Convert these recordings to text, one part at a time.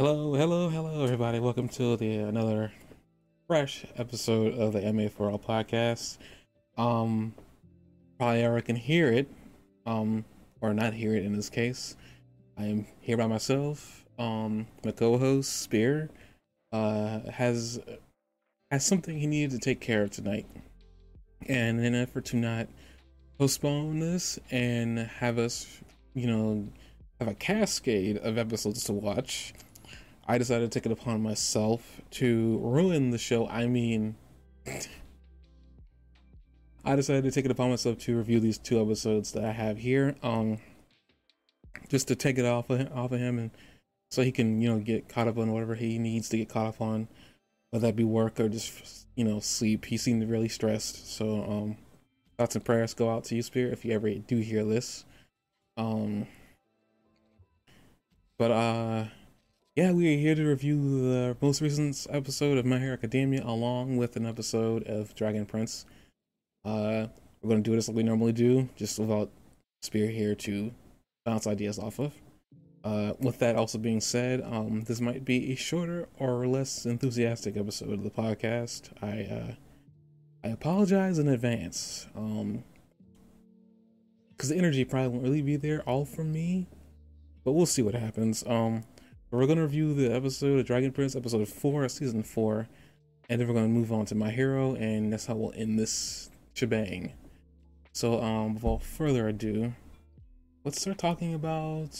Hello, hello, hello, everybody. Welcome to the another fresh episode of the MA for All podcast. Um, probably ever can hear it, um, or not hear it in this case. I am here by myself. Um, my co-host Spear, uh, has has something he needed to take care of tonight, and in an effort to not postpone this and have us, you know, have a cascade of episodes to watch I decided to take it upon myself to ruin the show. I mean, I decided to take it upon myself to review these two episodes that I have here. Um, just to take it off of him, off of him, and so he can you know get caught up on whatever he needs to get caught up on, whether that be work or just you know sleep. He seemed really stressed. So um, thoughts and prayers go out to you, Spirit, if you ever do hear this. Um, but uh yeah, we are here to review the most recent episode of My Hero Academia along with an episode of Dragon Prince. Uh, we're going to do this like we normally do, just without Spear here to bounce ideas off of. Uh, with that also being said, um, this might be a shorter or less enthusiastic episode of the podcast. I uh, I apologize in advance. Um, because the energy probably won't really be there all for me, but we'll see what happens. Um, we're gonna review the episode of Dragon Prince, episode four, season four, and then we're gonna move on to My Hero, and that's how we'll end this shebang. So, um, without further ado, let's start talking about.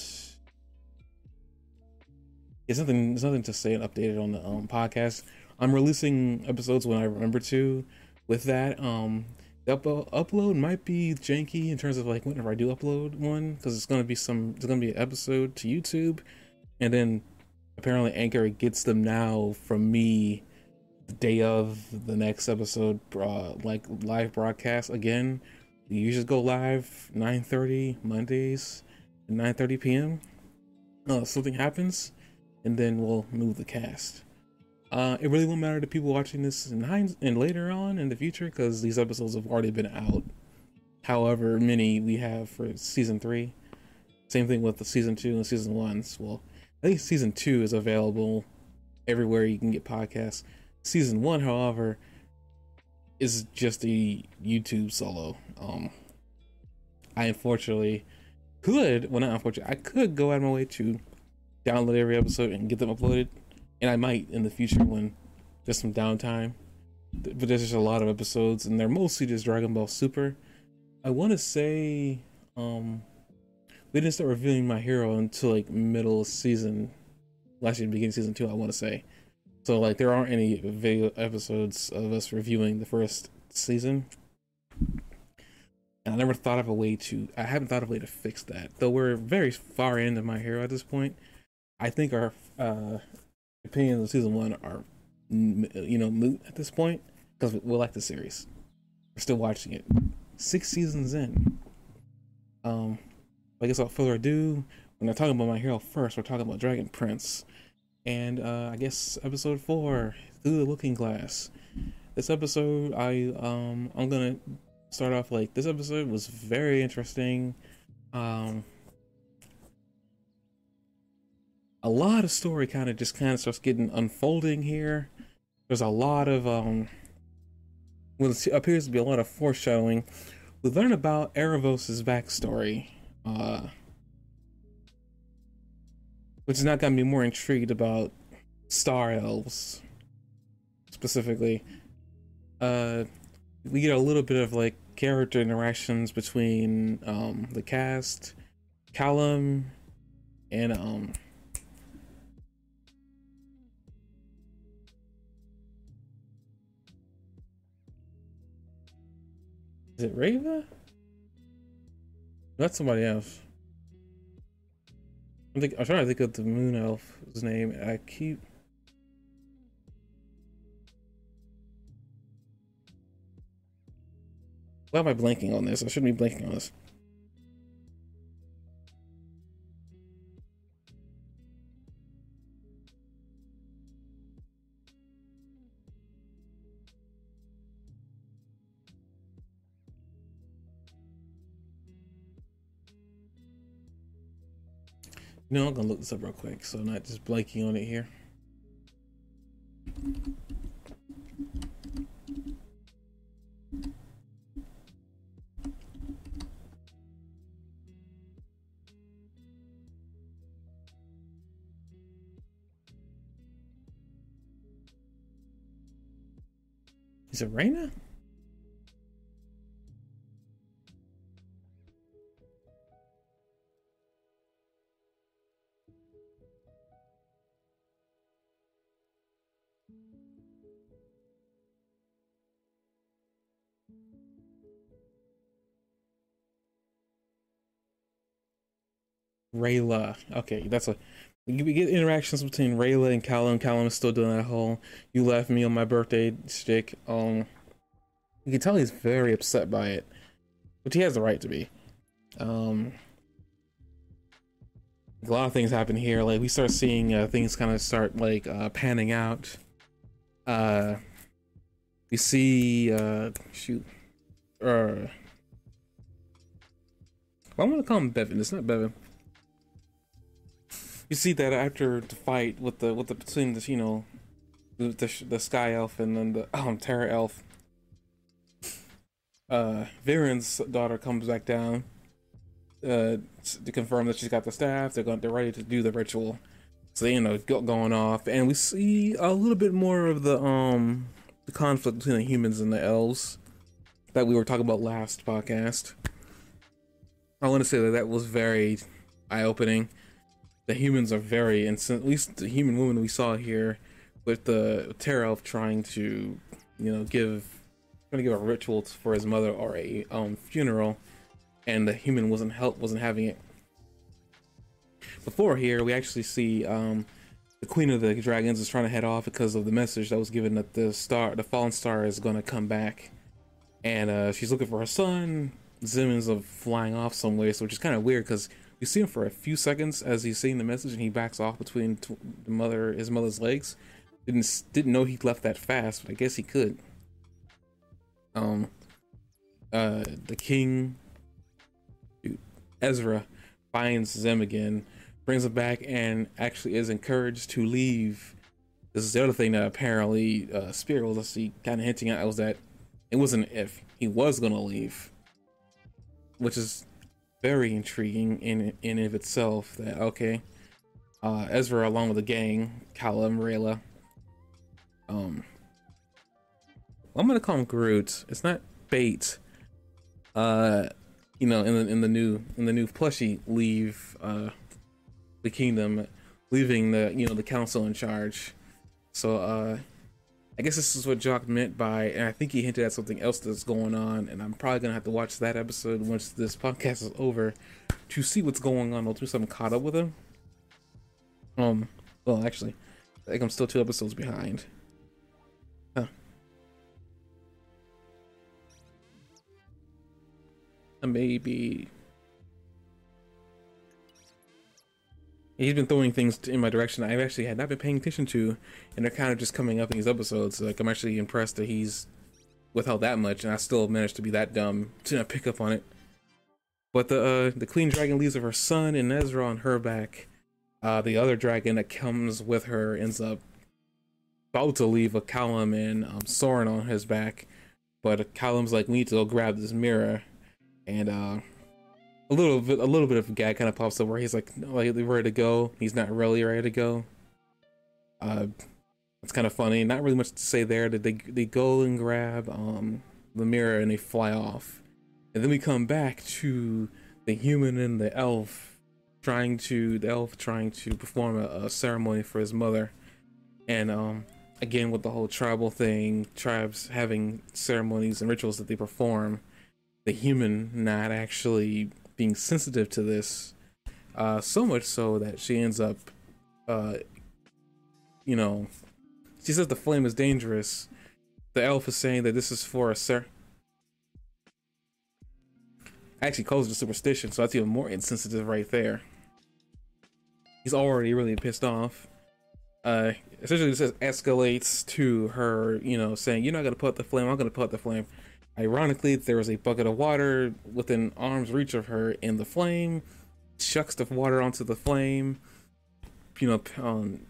There's nothing. There's nothing to say and updated on the um, podcast. I'm releasing episodes when I remember to. With that, um, the up- upload might be janky in terms of like whenever I do upload one, because it's gonna be some. It's gonna be an episode to YouTube and then apparently Anchor gets them now from me the day of the next episode, uh, like live broadcast again. You just go live 9:30 Mondays at 9:30 p.m. Uh, something happens, and then we'll move the cast. Uh, it really won't matter to people watching this in hinds- and later on in the future because these episodes have already been out. However many we have for season three. Same thing with the season two and season ones. Well, I think season two is available everywhere you can get podcasts. Season one, however, is just a YouTube solo. Um, I unfortunately could, well, not unfortunately, I could go out of my way to download every episode and get them uploaded, and I might in the future when there's some downtime. But there's just a lot of episodes, and they're mostly just Dragon Ball Super. I want to say, um, we didn't start reviewing my hero until like middle season last year beginning season two i want to say. So like there aren't any video episodes of us reviewing the first season. And i never thought of a way to i haven't thought of a way to fix that. Though we're very far into my hero at this point i think our uh opinions of season one are you know moot at this point because we, we like the series. We're still watching it. Six seasons in. Um I guess without further ado, we're not talking about my hero first. We're talking about Dragon Prince, and uh, I guess episode four, through the Looking Glass. This episode, I um, I'm gonna start off like this episode was very interesting. Um, a lot of story kind of just kind of starts getting unfolding here. There's a lot of um, what appears to be a lot of foreshadowing. We learn about Aaravos' backstory uh, which is not gonna be more intrigued about star elves specifically. Uh, we get a little bit of like character interactions between um, the cast, Callum, and um. Is it Reva? That's somebody else. I'm, think, I'm trying to think of the moon elf's name. I keep. Why am I blanking on this? I shouldn't be blanking on this. You know, I'm gonna look this up real quick, so I'm not just blanking on it here. Is it Reina? Rayla. Okay, that's a. We get interactions between Rayla and Callum. Callum is still doing that whole "you left me on my birthday" stick. Um, you can tell he's very upset by it, which he has the right to be. Um, a lot of things happen here. Like we start seeing uh, things kind of start like uh, panning out. Uh, we see uh, shoot, uh, well, I'm gonna call him Bevan. It's not Bevan you see that after the fight with the with the between the you know the the, sky elf and then the um terra elf uh Viren's daughter comes back down uh, to confirm that she's got the staff. They're going, they're ready to do the ritual. So you know, go, going off, and we see a little bit more of the um the conflict between the humans and the elves that we were talking about last podcast. I want to say that that was very eye opening. The humans are very, and at least the human woman we saw here with the Terra elf trying to, you know, give trying to give a ritual for his mother or a um funeral, and the human wasn't help wasn't having it. Before here, we actually see um the queen of the dragons is trying to head off because of the message that was given that the star, the fallen star, is going to come back, and uh, she's looking for her son. Zimmons of flying off somewhere, so which is kind of weird because you see him for a few seconds as he's seeing the message, and he backs off between the mother, his mother's legs. Didn't didn't know he left that fast, but I guess he could. Um, uh, the king, dude, Ezra, finds Zym again brings him back and actually is encouraged to leave. This is the other thing that apparently uh, Spirit was actually kind of hinting at was that it wasn't if he was gonna leave, which is very intriguing in in of itself. That okay, uh, Ezra along with the gang, Kala and Rayla. Um, I'm gonna call him Groot. It's not Bait. Uh, you know, in the in the new in the new plushie, leave. Uh, the kingdom, leaving the you know the council in charge. So uh, I guess this is what Jock meant by, and I think he hinted at something else that's going on, and I'm probably gonna have to watch that episode once this podcast is over to see what's going on. I'll do something caught up with him. Um, well, actually, I think I'm still two episodes behind. Huh. Maybe he's been throwing things in my direction I've actually had not been paying attention to, and they're kind of just coming up in these episodes. Like I'm actually impressed that he's withheld that much, and I still managed to be that dumb to not pick up on it. But the uh, the Queen Dragon leaves with her son and Ezra on her back. Uh, the other dragon that comes with her ends up about to leave a Callum and um, Soren on his back, but Callum's like, "We need to go grab this mirror," and uh, a little bit a little bit of a gag kind of pops up where he's like like ready to go. He's not really ready to go. Uh it's kind of funny. Not really much to say there. They they go and grab um the mirror and they fly off. And then we come back to the human and the elf trying to the elf trying to perform a, a ceremony for his mother. And um again with the whole tribal thing tribes having ceremonies and rituals that they perform the human not actually being sensitive to this, uh, so much so that she ends up, uh, you know, she says the flame is dangerous. The elf is saying that this is for a sir. Actually, calls it a superstition, so that's even more insensitive right there. He's already really pissed off. Uh, essentially, this escalates to her, you know, saying, "You're not gonna put the flame. I'm gonna put the flame." Ironically, there was a bucket of water within arm's reach of her in the flame, chucks the water onto the flame, you know, um,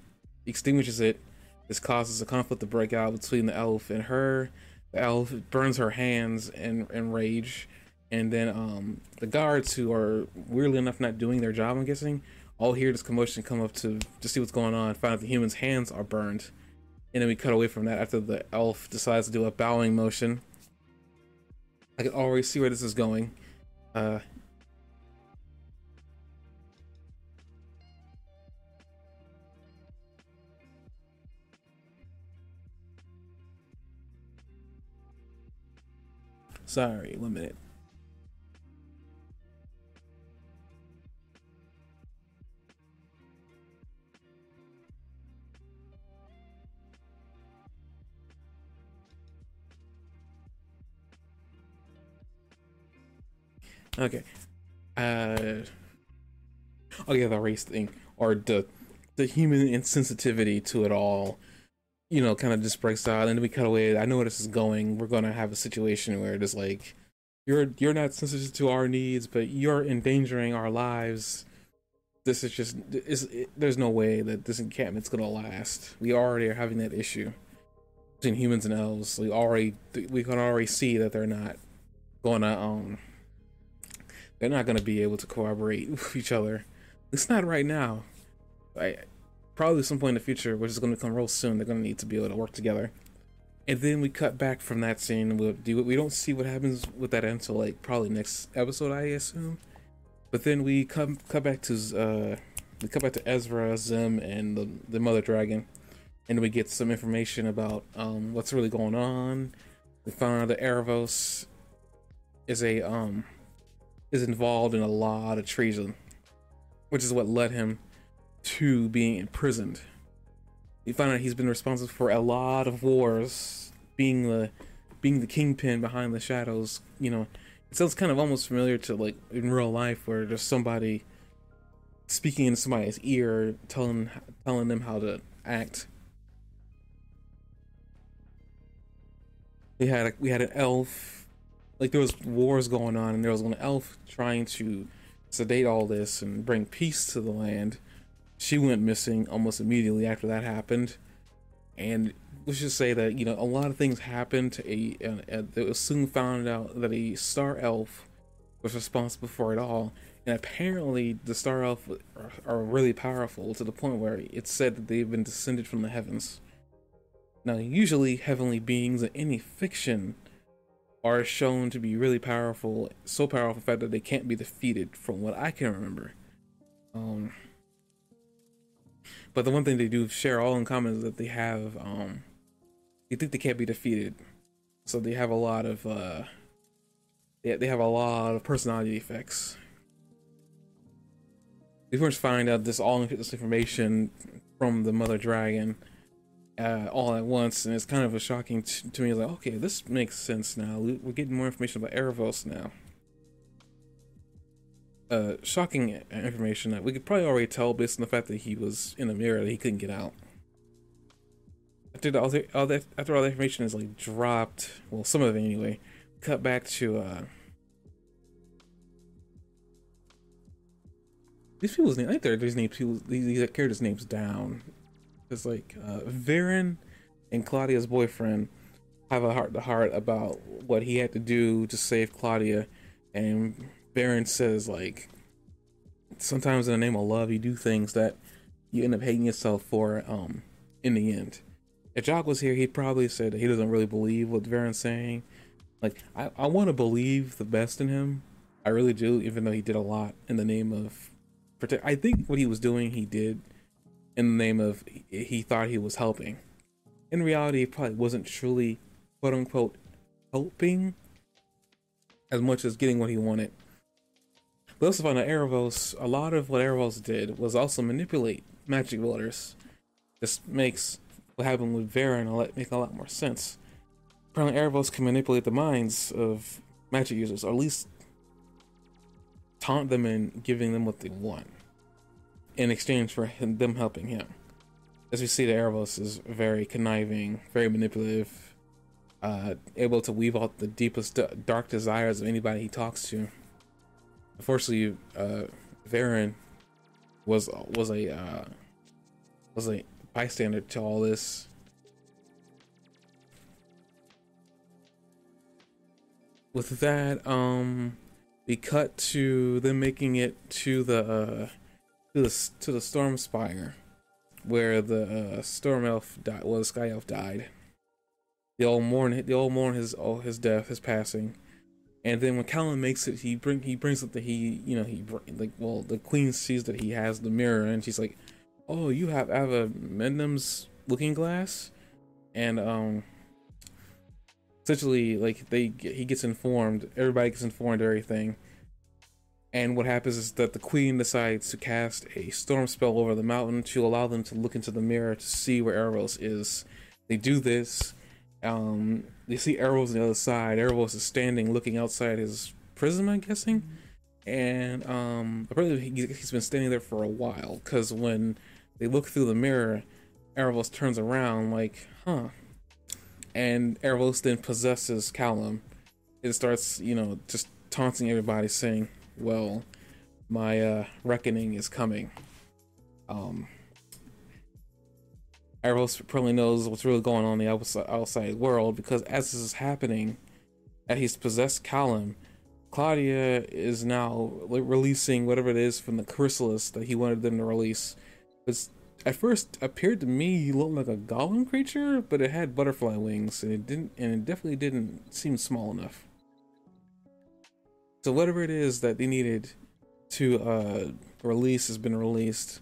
extinguishes it. This causes a conflict to break out between the elf and her. The elf burns her hands in, in rage. And then um, the guards, who are weirdly enough not doing their job, I'm guessing, all hear this commotion come up to, to see what's going on, find out the human's hands are burned. And then we cut away from that after the elf decides to do a bowing motion I can already see where this is going. Uh, sorry, one minute. Okay. Uh. Oh yeah, the race thing or the the human insensitivity to it all. You know, kind of just breaks out, and we cut away. I know where this is going. We're gonna have a situation where it is like, you're you're not sensitive to our needs, but you're endangering our lives. This is just is there's no way that this encampment's gonna last. We already are having that issue between humans and elves. We already we can already see that they're not to um they're not going to be able to cooperate with each other. It's not right now. I, probably some point in the future, which is going to come real soon, they're going to need to be able to work together. And then we cut back from that scene. We do we don't see what happens with that until like probably next episode, I assume. But then we come cut back to uh, we cut back to Ezran, Zym, and the the Mother Dragon, and we get some information about um, what's really going on. We find out that Aaravos is a um is involved in a lot of treason, which is what led him to being imprisoned. You find out he's been responsible for a lot of wars, being the being the kingpin behind the shadows. You know, it sounds kind of almost familiar to like in real life, where there's somebody speaking in somebody's ear, telling telling them how to act. We had a, we had an elf, like there was wars going on, and there was an elf trying to sedate all this and bring peace to the land she went missing almost immediately after that happened. And let's just say that, you know, a lot of things happened. To a, a, a, it was soon found out that a star elf was responsible for it all. And apparently, the star elf are, are really powerful to the point where it's said that they've been descended from the heavens. Now, usually, heavenly beings in any fiction are shown to be really powerful, so powerful, in fact, that they can't be defeated, from what I can remember. Um, but the one thing they do share all in common is that they have um you think they can't be defeated. So they have a lot of uh they, they have a lot of personality effects. We first find out this all this information from the mother dragon uh, all at once, and it's kind of a shocking t- to me. Like, okay, this makes sense now. We're getting more information about Aaravos now uh, shocking information that we could probably already tell based on the fact that he was in the mirror that he couldn't get out. After all, the, all that, after all the information is like dropped, well, some of it anyway. Cut back to uh, these people's names. I think these names. People, these, these characters' names down. It's like uh, Viren and Claudia's boyfriend have a heart to heart about what he had to do to save Claudia, and Viren says like sometimes in the name of love you do things that you end up hating yourself for um in the end. If Jock was here, he'd probably said that he doesn't really believe what Viren's saying. Like I, I want to believe the best in him. I really do, even though he did a lot in the name of protect. I think what he was doing, he did in the name of he, thought he was helping. In reality, he probably wasn't truly quote unquote helping as much as getting what he wanted. We also found that Aaravos, a lot of what Aaravos did was also manipulate magic voters. This makes what happened with Viren make a lot more sense. Apparently, Aaravos can manipulate the minds of magic users, or at least taunt them in giving them what they want in exchange for him, them helping him. As we see, the Aaravos is very conniving, very manipulative, uh, able to weave out the deepest dark desires of anybody he talks to unfortunately, uh, Viren was was a uh, was a bystander to all this. With that, um, we cut to them making it to the uh, to the to the storm spire, where the uh, storm elf died. Well, the sky elf died. The old mourn, the old mourn his all his death, his passing and then when Callum makes it, he bring he brings up that he you know he like well the queen sees that he has the mirror and she's like, oh you have Ava Mendham's looking glass, and um essentially like they he gets informed everybody gets informed everything and what happens is that the queen decides to cast a storm spell over the mountain to allow them to look into the mirror to see where Aaravos is. They do this, um, you see Aaravos on the other side. Aaravos is standing looking outside his prison, I'm guessing. And um, apparently he's been standing there for a while because when they look through the mirror, Aaravos turns around like, huh. And Aaravos then possesses Callum. It starts, you know, just taunting everybody, saying, well, my uh, reckoning is coming. Um, Aaravos probably knows what's really going on in the outside, world because as this is happening, as he's possessed Callum, Claudia is now releasing whatever it is from the chrysalis that he wanted them to release. It's at first appeared to me he looked like a golem creature, but it had butterfly wings and it didn't and it definitely didn't seem small enough. So whatever it is that they needed to uh, release has been released.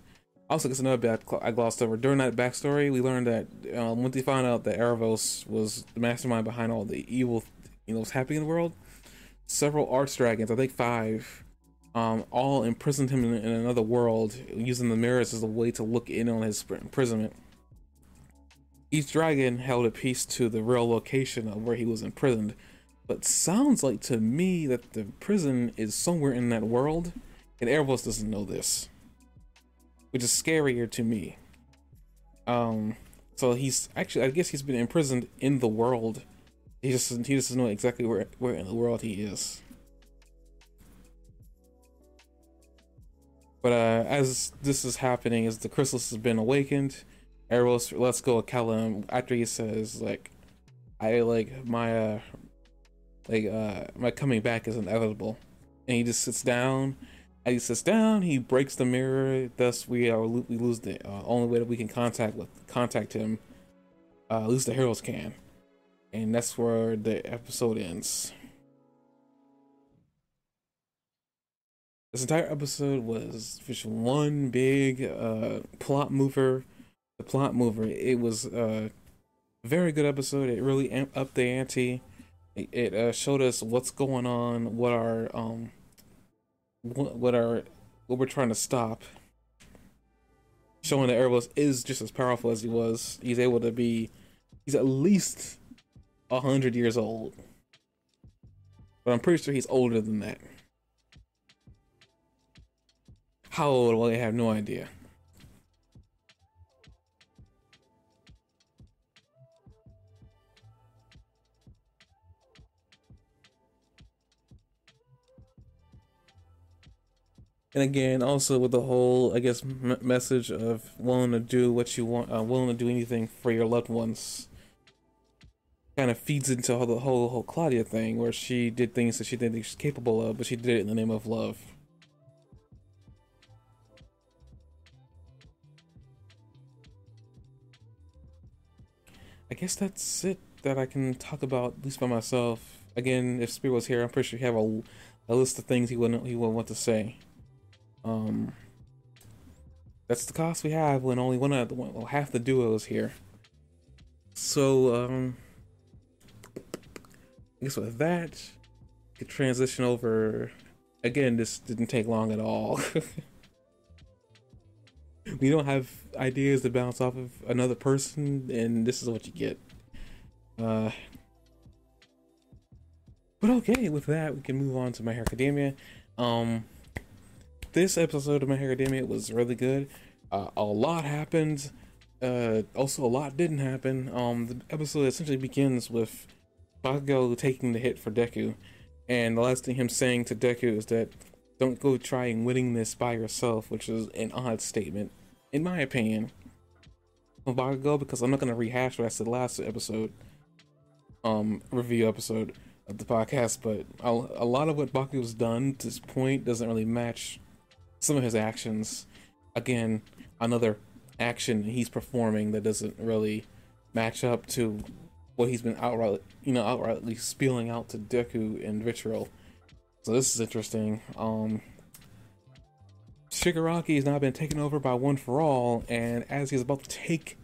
Also, because another bit I glossed over during that backstory, we learned that um, once they found out that Aaravos was the mastermind behind all the evil, you know, was happening in the world. Several archdragons, I think five, um, all imprisoned him in, in, another world, using the mirrors as a way to look in on his imprisonment. Each dragon held a piece to the real location of where he was imprisoned, but sounds like to me that the prison is somewhere in that world, and Aaravos doesn't know this, which is scarier to me. Um, so he's actually, I guess he's been imprisoned in the world. He just he just doesn't know exactly where where in the world he is. But uh, as this is happening, as the chrysalis has been awakened, Aaravos lets go of Callum after he says like, "I like my uh, like uh my coming back is inevitable. And he just sits down. As he sits down he breaks the mirror. Thus we are we lose the uh, only way that we can contact with contact him uh at least the heroes can. And that's where the episode ends. This entire episode was just one big uh plot mover. The plot mover it was a very good episode. It really amped up the ante it uh, showed us what's going on, what our um, what, what our what we're trying to stop. Showing that Aaravos is just as powerful as he was. He's able to be. He's at least hundred years old, but I'm pretty sure he's older than that. How old? Well, I have no idea. And again also with the whole i guess m- message of willing to do what you want uh, willing to do anything for your loved ones kind of feeds into the whole whole claudia thing where she did things that she didn't think she's capable of but she did it in the name of love. I guess that's it that i can talk about at least by myself. Again if spirit was here i'm pretty sure he have a, a list of things he wouldn't he would want to say um, that's the cost we have when only one of the well, half the duo is here. So, um, I guess with that, could transition over. Again, this didn't take long at all. we don't have ideas to bounce off of another person, and this is what you get. Uh, but okay, with that, we can move on to My Hero Academia. Um, this episode of My Hero Academia was really good. Uh, a lot happened. Uh, also, a lot didn't happen. Um, the episode essentially begins with Bakugo taking the hit for Deku, and the last thing him saying to Deku is that don't go trying winning this by yourself, which is an odd statement, in my opinion. Bakugo, because I'm not gonna rehash what I said last episode, um, review episode of the podcast, but a lot of what Bakugo's done to this point doesn't really match some of his actions, again, another action he's performing that doesn't really match up to what he's been outright, you know, outrightly spilling out to Deku and Vitriol. So this is interesting. Um, Shigaraki has now been taken over by One for All, and as he's about to take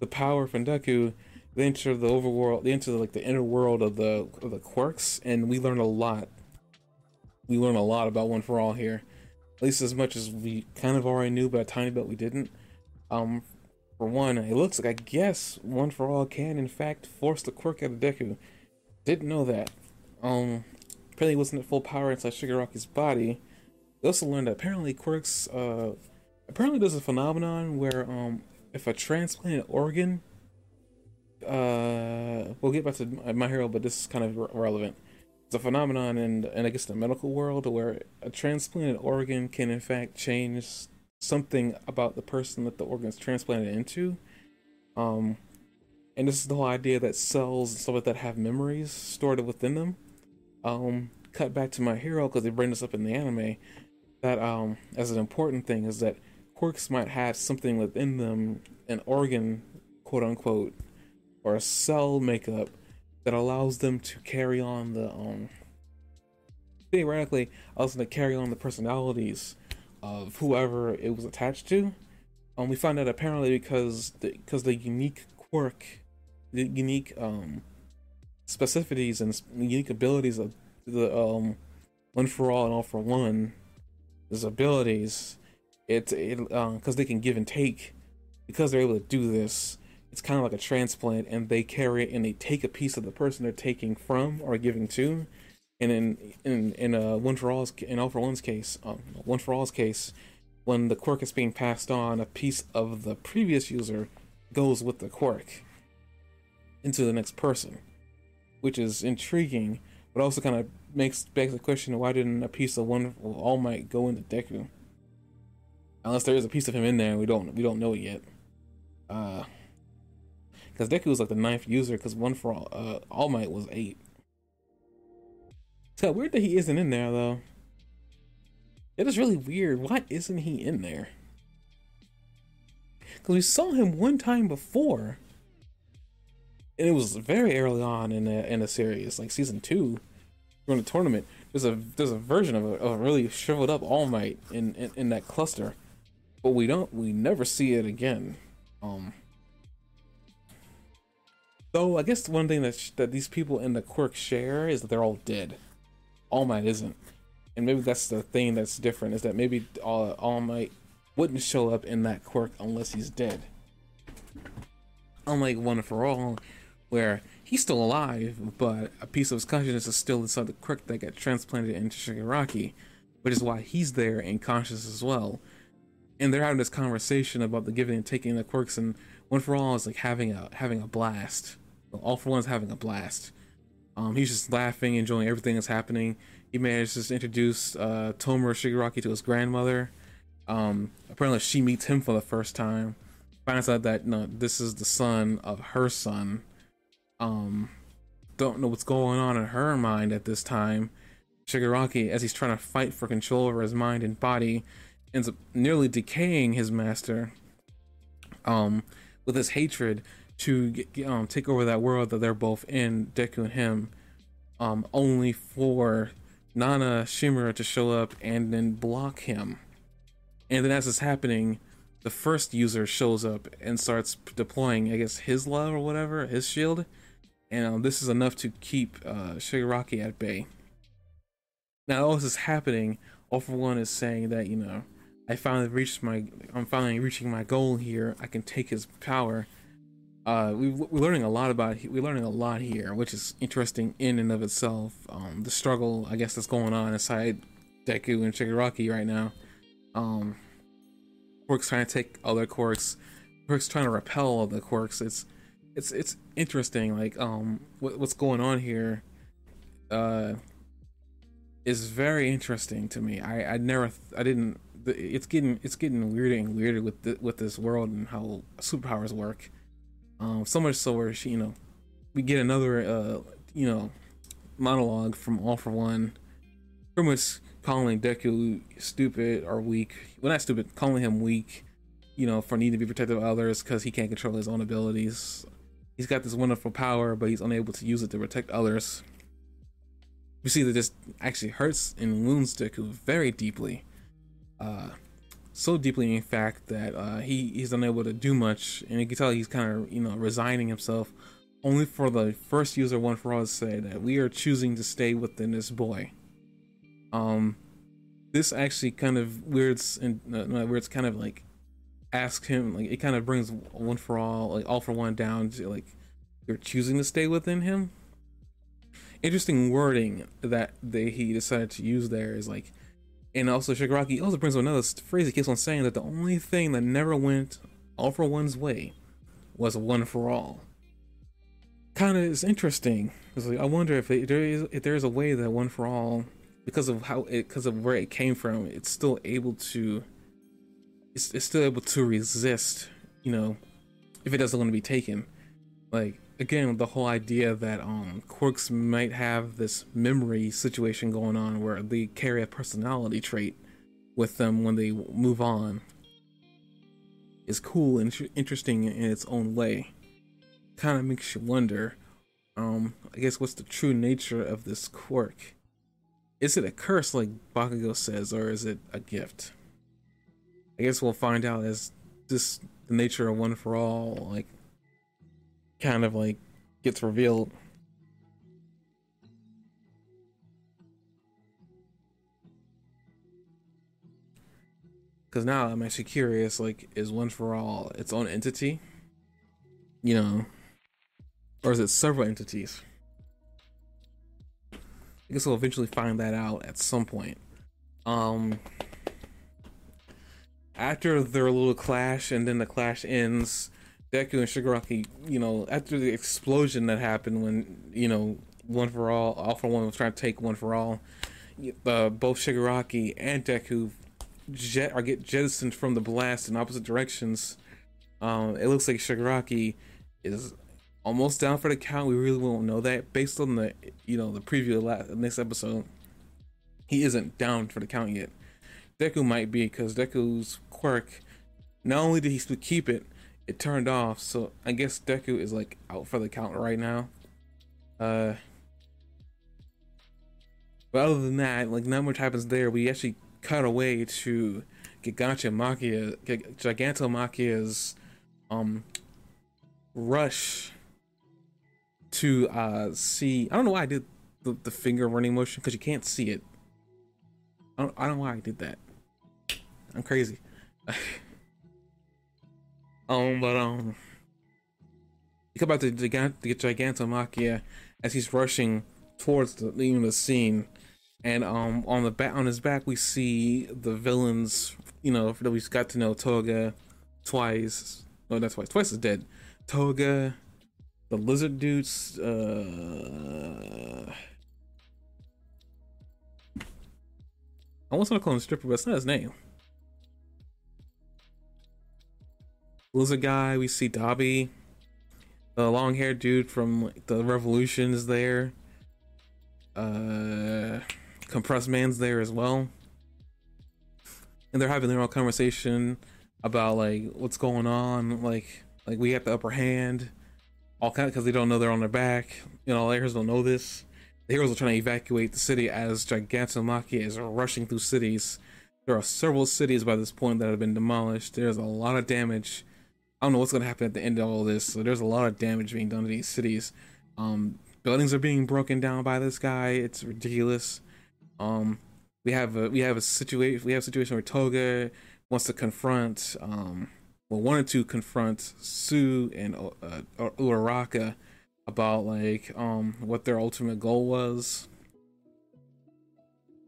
the power from Deku, they enter the overworld, they enter like the inner world of the of the quirks, and we learn a lot. We learn a lot about One for All here at least as much as we kind of already knew, but a tiny bit we didn't. Um, for one, it looks like I guess One for All can in fact force the quirk out of Deku. Didn't know that. Um, apparently wasn't at full power inside Shigaraki's body. We also learned that apparently quirks, uh, apparently there's a phenomenon where um, if a transplanted organ, uh, we'll get back to my hero, but this is kind of relevant a phenomenon in, in I guess the medical world where a transplanted organ can in fact change something about the person that the organ is transplanted into. Um, and this is the whole idea that cells and stuff like that have memories stored within them. Um, cut back to my hero because they bring this up in the anime that um as an important thing is that quirks might have something within them, an organ, quote unquote, or a cell makeup that allows them to carry on the um theoretically allows them to carry on the personalities of whoever it was attached to. Um, we find out apparently because the, because the unique quirk, the unique um specificities and unique abilities of the um one for all and all for one, his abilities, it's it um because they can give and take, because they're able to do this. It's kind of like a transplant, and they carry it and they take a piece of the person they're taking from or giving to, and in in in a one for all's in all for one's case, um, one for all's case, when the quirk is being passed on, a piece of the previous user goes with the quirk into the next person, which is intriguing, but also kind of makes begs the question: Why didn't a piece of one All Might go into Deku? Unless there is a piece of him in there, we don't we don't know it yet. Uh, because Deku was like the ninth user, because one for all, uh, All Might was eight. So weird that he isn't in there though. It is really weird. Why isn't he in there? Because we saw him one time before, and it was very early on in the in the series, like season two, during the tournament. There's a there's a version of a, of a really shriveled up All Might in, in in that cluster, but we don't we never see it again. Um. Though I guess one thing that sh- that these people in the quirk share is that they're all dead. All Might isn't, and maybe that's the thing that's different is that maybe All, all Might wouldn't show up in that quirk unless he's dead. Unlike One for All, where he's still alive, but a piece of his consciousness is still inside the quirk that got transplanted into Shigaraki, which is why he's there and conscious as well. And they're having this conversation about the giving and taking the quirks, and One for All is like having a having a blast. All for One is having a blast. Um, he's just laughing, enjoying everything that's happening. He manages to introduce uh, Tomura Shigaraki to his grandmother. Um, apparently, she meets him for the first time. Finds out that no, this is the son of her son. Um, don't know what's going on in her mind at this time. Shigaraki, as he's trying to fight for control over his mind and body, ends up nearly decaying his master. Um, with his hatred to um, take over that world that they're both in, Deku and him, um, only for Nana Shimura to show up and then block him. And then as it's happening, the first user shows up and starts deploying, I guess, his love or whatever, his shield. And um, this is enough to keep uh, Shigaraki at bay. Now, all this is happening. All for One is saying that, you know, I finally reached my, I'm finally reaching my goal here. I can take his power uh, we we're learning a lot about we're learning a lot here, which is interesting in and of itself. Um, the struggle, I guess, that's going on inside Deku and Shigaraki right now. Um, Quirk's trying to take other quirks. Quirk's trying to repel the quirks. It's it's it's interesting. Like um, what, what's going on here, uh, is very interesting to me. I I never I didn't. It's getting it's getting weirder and weirder with the, with this world and how superpowers work um, so much so where she, you know, we get another, uh, you know, monologue from All for One, pretty much calling Deku stupid or weak. Well, not stupid, calling him weak, you know, for needing to be protected by others because he can't control his own abilities. He's got this wonderful power, but he's unable to use it to protect others. We see that this actually hurts and wounds Deku very deeply. Uh, so deeply in fact that uh, he he's unable to do much, and you can tell he's kind of you know resigning himself, only for the first user one for all to say that we are choosing to stay within this boy. Um, this actually kind of weirds and uh, where it's kind of like ask him like it kind of brings one for all like all for one down to like you're choosing to stay within him. Interesting wording that they he decided to use there is like and also, Shigaraki also brings up another phrase he keeps on saying that the only thing that never went all for one's way was one for all. Kind of is interesting. It's like I wonder if, it, there is if there is a way that one for all, because of how it, because of where it came from, it's still able to, it's, it's still able to resist. You know, if it doesn't want to be taken, like again the whole idea that um quirks might have this memory situation going on where they carry a personality trait with them when they move on is cool and interesting in its own way. Kind of makes you wonder um i guess what's the true nature of this quirk? Is it a curse like bakugo says or is it a gift? I guess we'll find out as this the nature of one for all like kind of like gets revealed. Because now I'm actually curious like, is One for All its own entity? You know, or is it several entities? I guess we'll eventually find that out at some point. Um, after their little clash, and then the clash ends, Deku and Shigaraki, you know, after the explosion that happened when, you know, One for All, All for One was trying to take One for All, uh, both Shigaraki and Deku jet or get jettisoned from the blast in opposite directions. Um, it looks like Shigaraki is almost down for the count. We really won't know that based on the, you know, the preview of last, next episode. He isn't down for the count yet. Deku might be because Deku's quirk. Not only did he keep it, it turned off. So I guess Deku is like out for the count right now. Uh, but other than that, like not much happens there. We actually cut away to Gigantomachia, Gigantomachia's um rush to uh see. I don't know why I did the, the finger running motion because you can't see it. I don't, I don't know why I did that. I'm crazy. Um, but um, you come back to the, the Gigantomachia as he's rushing towards the know, the scene, and um, on the back on his back we see the villains. You know that we've got to know Toga twice. No, that's twice. Twice is dead. Toga, the lizard dudes. Uh, I want to call him stripper, but it's not his name. Lizard guy. We see Dabi, the long haired dude from like, the Revolution is there. Uh, Compressed Man's there as well, and they're having their own conversation about like what's going on. Like, like we have the upper hand, all kind because they don't know they're on their back. You know, the heroes don't know this. The heroes are trying to evacuate the city as Gigantomachia is rushing through cities. There are several cities by this point that have been demolished. There's a lot of damage I don't know what's gonna happen at the end of all this. So there's a lot of damage being done to these cities. Um, buildings are being broken down by this guy. It's ridiculous. Um, we have a we have a situation we have a situation where Toga wants to confront um well wanted to confront Tsu and uh, Uraraka about like um what their ultimate goal was.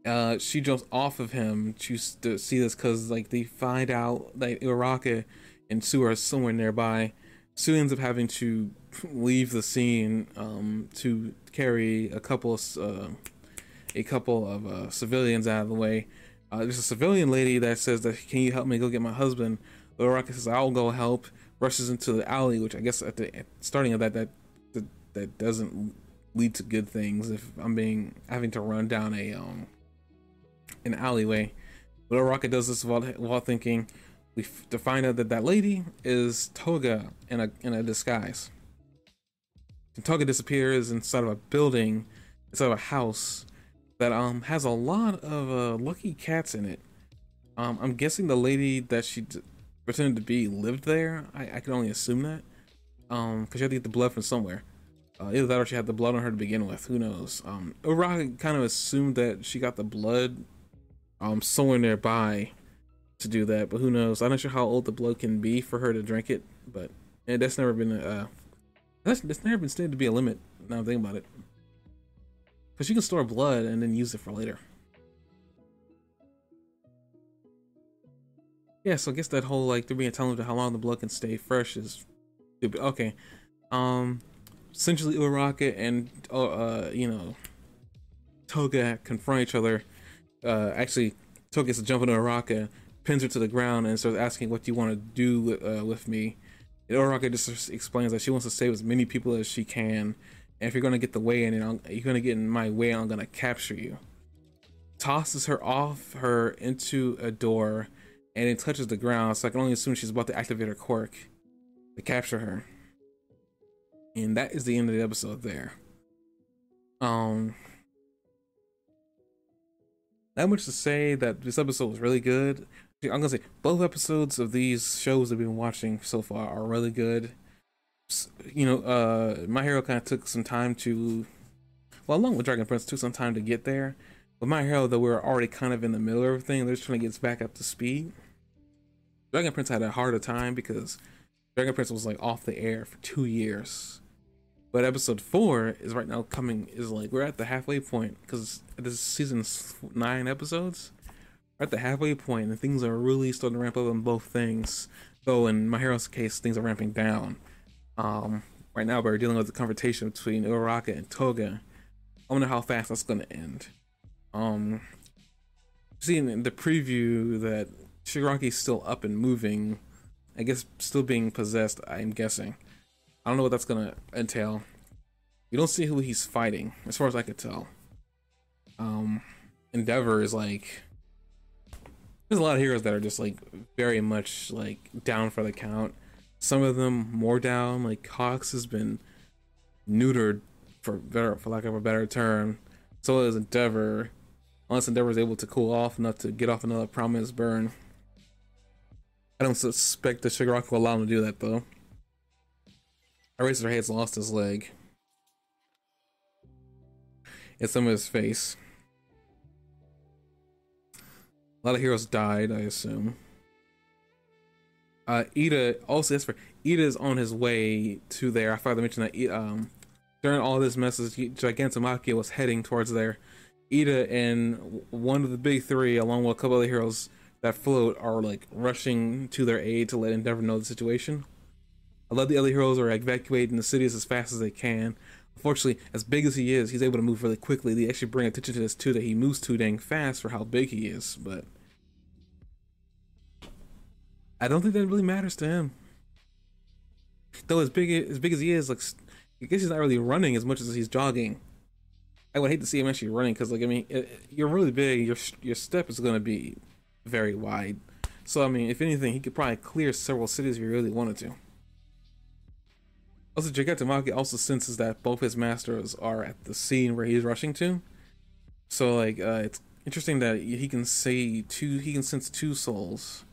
Uh, she jumps off of him to, to see this because like they find out that Uraraka and Tsu are somewhere nearby. Tsu ends up having to leave the scene um, to carry a couple of uh, a couple of uh, civilians out of the way. Uh, there's a civilian lady that says that can you help me go get my husband? Uraraka says I'll go help. Rushes into the alley, which I guess at the starting of that that that, that doesn't lead to good things. If I'm being having to run down a um an alleyway, but Rocket does this while while thinking we f- to find out that that lady is Toga in a in a disguise. And Toga disappears inside of a building, inside of a house that um has a lot of uh, lucky cats in it. Um, I'm guessing the lady that she d- pretended to be lived there. I, I can only assume that. Um, because she had to get the blood from somewhere. Uh, either that or she had the blood on her to begin with. Who knows? Um, Uraraka kind of assumed that she got the blood um somewhere nearby to do that, but who knows? I'm not sure how old the blood can be for her to drink it, but yeah, that's never been a uh, that's that's never been stated to be a limit. Now I'm thinking about it, because you can store blood and then use it for later. Yeah, so I guess that whole like they're being telling to how long the blood can stay fresh is stupid. Okay, um, essentially Uraraka and uh, uh you know Toga confront each other. Uh, actually, Toga gets to Uraraka pins her to the ground and starts asking what do you want to do uh, with me. And Uraraka just explains that she wants to save as many people as she can. And if you're gonna get the way in, and you're gonna get in my way, I'm gonna capture you. Tosses her off her into a door, and it touches the ground. So I can only assume she's about to activate her quirk to capture her. And that is the end of the episode there. Um, that much to say that this episode was really good. I'm gonna say both episodes of these shows I've been watching so far are really good. You know, uh, My Hero kind of took some time to, well, along with Dragon Prince, took some time to get there. But My Hero, though, we are already kind of in the middle of everything. They're just trying to get back up to speed. Dragon Prince had a harder time because Dragon Prince was like off the air for two years. But episode four is right now coming is like we're at the halfway point because this is season nine episodes. At the halfway point and things are really starting to ramp up on both things. Though in my hero's case, things are ramping down. Um, right now we're dealing with the confrontation between Uraraka and Toga. I wonder how fast that's gonna end. Um, seeing in the preview that Shigaraki's still up and moving, I guess still being possessed. I'm guessing. I don't know what that's gonna entail. You don't see who he's fighting, as far as I could tell. Um, Endeavor is like there's a lot of heroes that are just like very much like down for the count. Some of them more down. Like Cox has been neutered for better, for lack of a better term. So is Endeavor, unless Endeavor is able to cool off enough to get off another promise burn. I don't suspect the Shigaraki will allow him to do that though. Eraserhead's lost his leg. And some of his face. A lot of heroes died, I assume. Uh, Iida also for Iida is on his way to there. I forgot to mention that um, during all this message, Gigantomachia was heading towards there. Iida and one of the big three, along with a couple other heroes that float, are like rushing to their aid to let Endeavor know the situation. A lot of the other heroes are evacuating the cities as fast as they can. Unfortunately, as big as he is, he's able to move really quickly. They actually bring attention to this too, that he moves too dang fast for how big he is. But I don't think that really matters to him. Though as big as big as he is, like I guess he's not really running as much as he's jogging. I would hate to see him actually running because, like, I mean, it, you're really big. Your your step is going to be very wide. So I mean, if anything, he could probably clear several cities if he really wanted to. Also, Gigantomachia also senses that both his masters are at the scene where he's rushing to. So, like, uh, it's interesting that he can see two, he can sense two souls.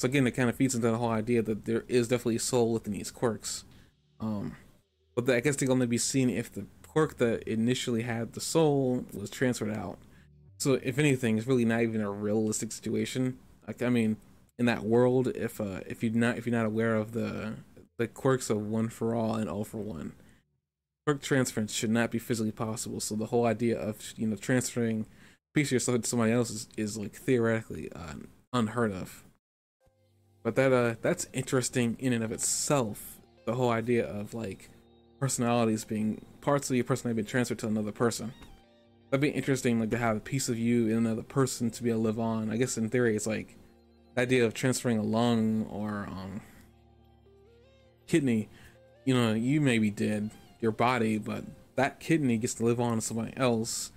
So again, it kind of feeds into the whole idea that there is definitely soul within these quirks. Um, but the, I guess they can only be seen if the quirk that initially had the soul was transferred out. So if anything, it's really not even a realistic situation. Like, I mean, in that world, if uh, if you're not if you're not aware of the the quirks of one for all and all for one. Quirk transference should not be physically possible. So the whole idea of you know transferring a piece of yourself to somebody else is, is like theoretically uh, unheard of. But that uh that's interesting in and of itself. The whole idea of like personalities being parts of your personality being transferred to another person. That'd be interesting, like to have a piece of you in another person to be able to live on. I guess in theory, it's like the idea of transferring a lung or um, kidney, you know, you may be dead, your body, but that kidney gets to live on in somebody else,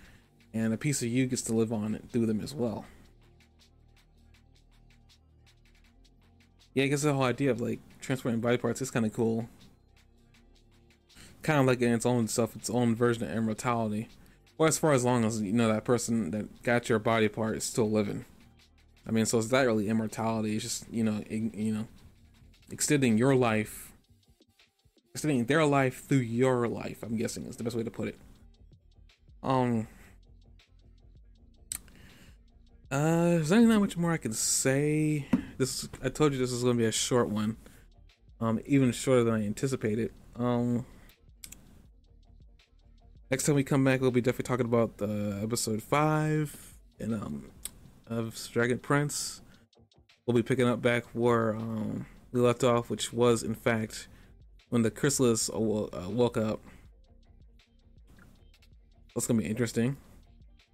and a piece of you gets to live on through them as well. Yeah, I guess the whole idea of like transporting body parts is kind of cool. Kind of like in its own stuff, its own version of immortality. Well, as far as long as you know that person that got your body part is still living. I mean, so it's that really immortality. It's just you know, you know, extending your life extending their life through your life. I'm guessing is the best way to put it. Um. Uh, there's not much more I can say. This I told you this is to be a short one. Um, even shorter than I anticipated. Um. Next time we come back, we'll be definitely talking about uh, episode five and um of Dragon Prince. We'll be picking up back where um we left off, which was in fact when the chrysalis uh, woke up. That's gonna be interesting. And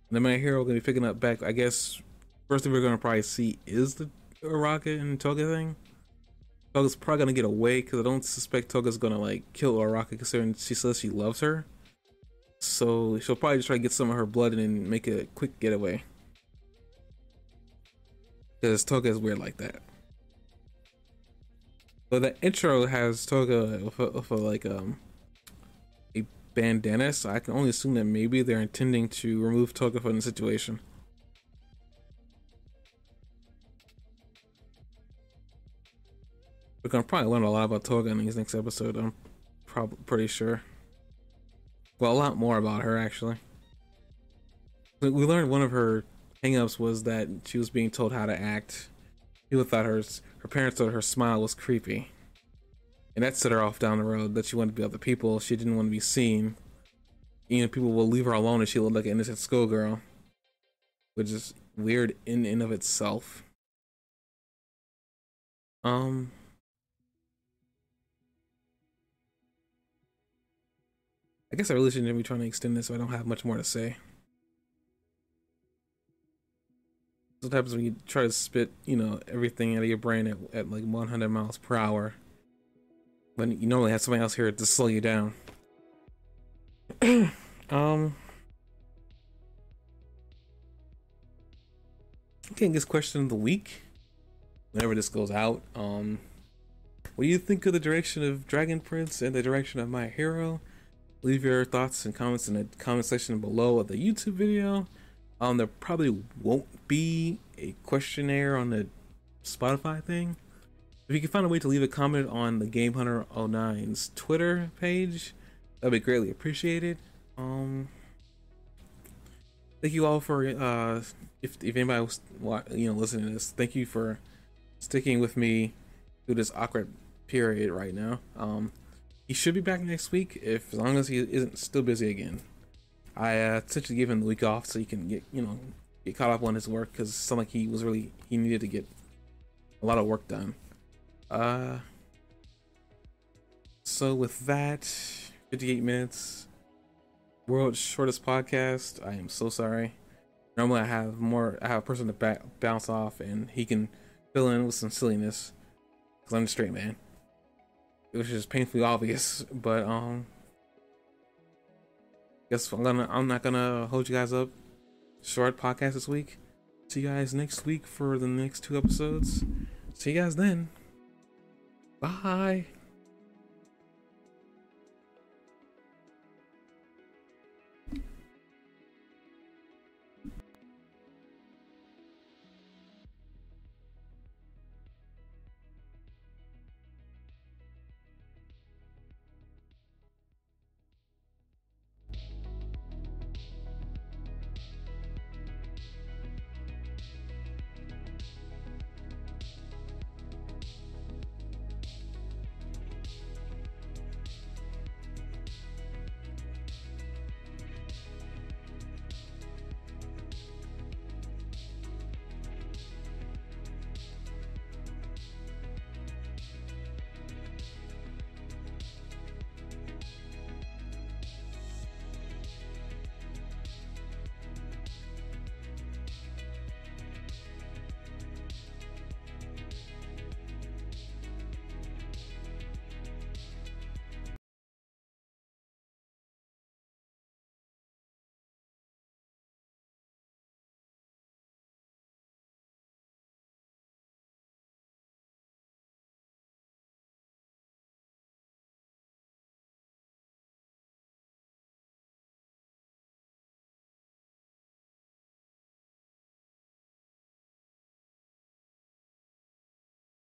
then my hero gonna be picking up back. I guess first thing we're gonna probably see is the rocket and Toga thing. Toga's probably gonna get away because I don't suspect Toga's gonna like kill Araka considering she says she loves her. So she'll probably just try to get some of her blood and make a quick getaway. Because Toga is weird like that. But the intro has Toga with, a, with a, like um a bandana, so I can only assume that maybe they're intending to remove Toga from the situation. We're gonna probably learn a lot about Toga in this next episode. I'm probably pretty sure. Well, a lot more about her actually. We learned one of her hangups was that she was being told how to act. People thought her her parents thought her smile was creepy, and that set her off down the road. That she wanted to be other people. She didn't want to be seen. You know, people will leave her alone, and she looked like an innocent schoolgirl, which is weird in and of itself. Um, I guess I really shouldn't be trying to extend this, so I don't have much more to say. what happens when you try to spit, you know, everything out of your brain at, at like 100 miles per hour. When you normally have somebody else here to slow you down. um. Okay, guess question of the week. Whenever this goes out, um, what do you think of the direction of Dragon Prince and the direction of My Hero? Leave your thoughts and comments in the comment section below of the YouTube video. Um, there probably won't be a questionnaire on the Spotify thing. If you can find a way to leave a comment on the Game Hunter 09's Twitter page, that'd be greatly appreciated. Um, thank you all for uh, if if anybody was you know listening to this, thank you for sticking with me through this awkward period right now. Um, he should be back next week if as long as he isn't still busy again. I uh, essentially gave him the week off so he can get you know get caught up on his work because it sounded like he was really he needed to get a lot of work done. Uh, so with that, 58 minutes, world's shortest podcast. I am so sorry. Normally I have more. I have a person to bounce off, and he can fill in with some silliness because I'm a straight man. It was just painfully obvious, but um guess I'm gonna I'm not gonna hold you guys up. Short podcast this week. See you guys next week for the next two episodes. See you guys then. Bye.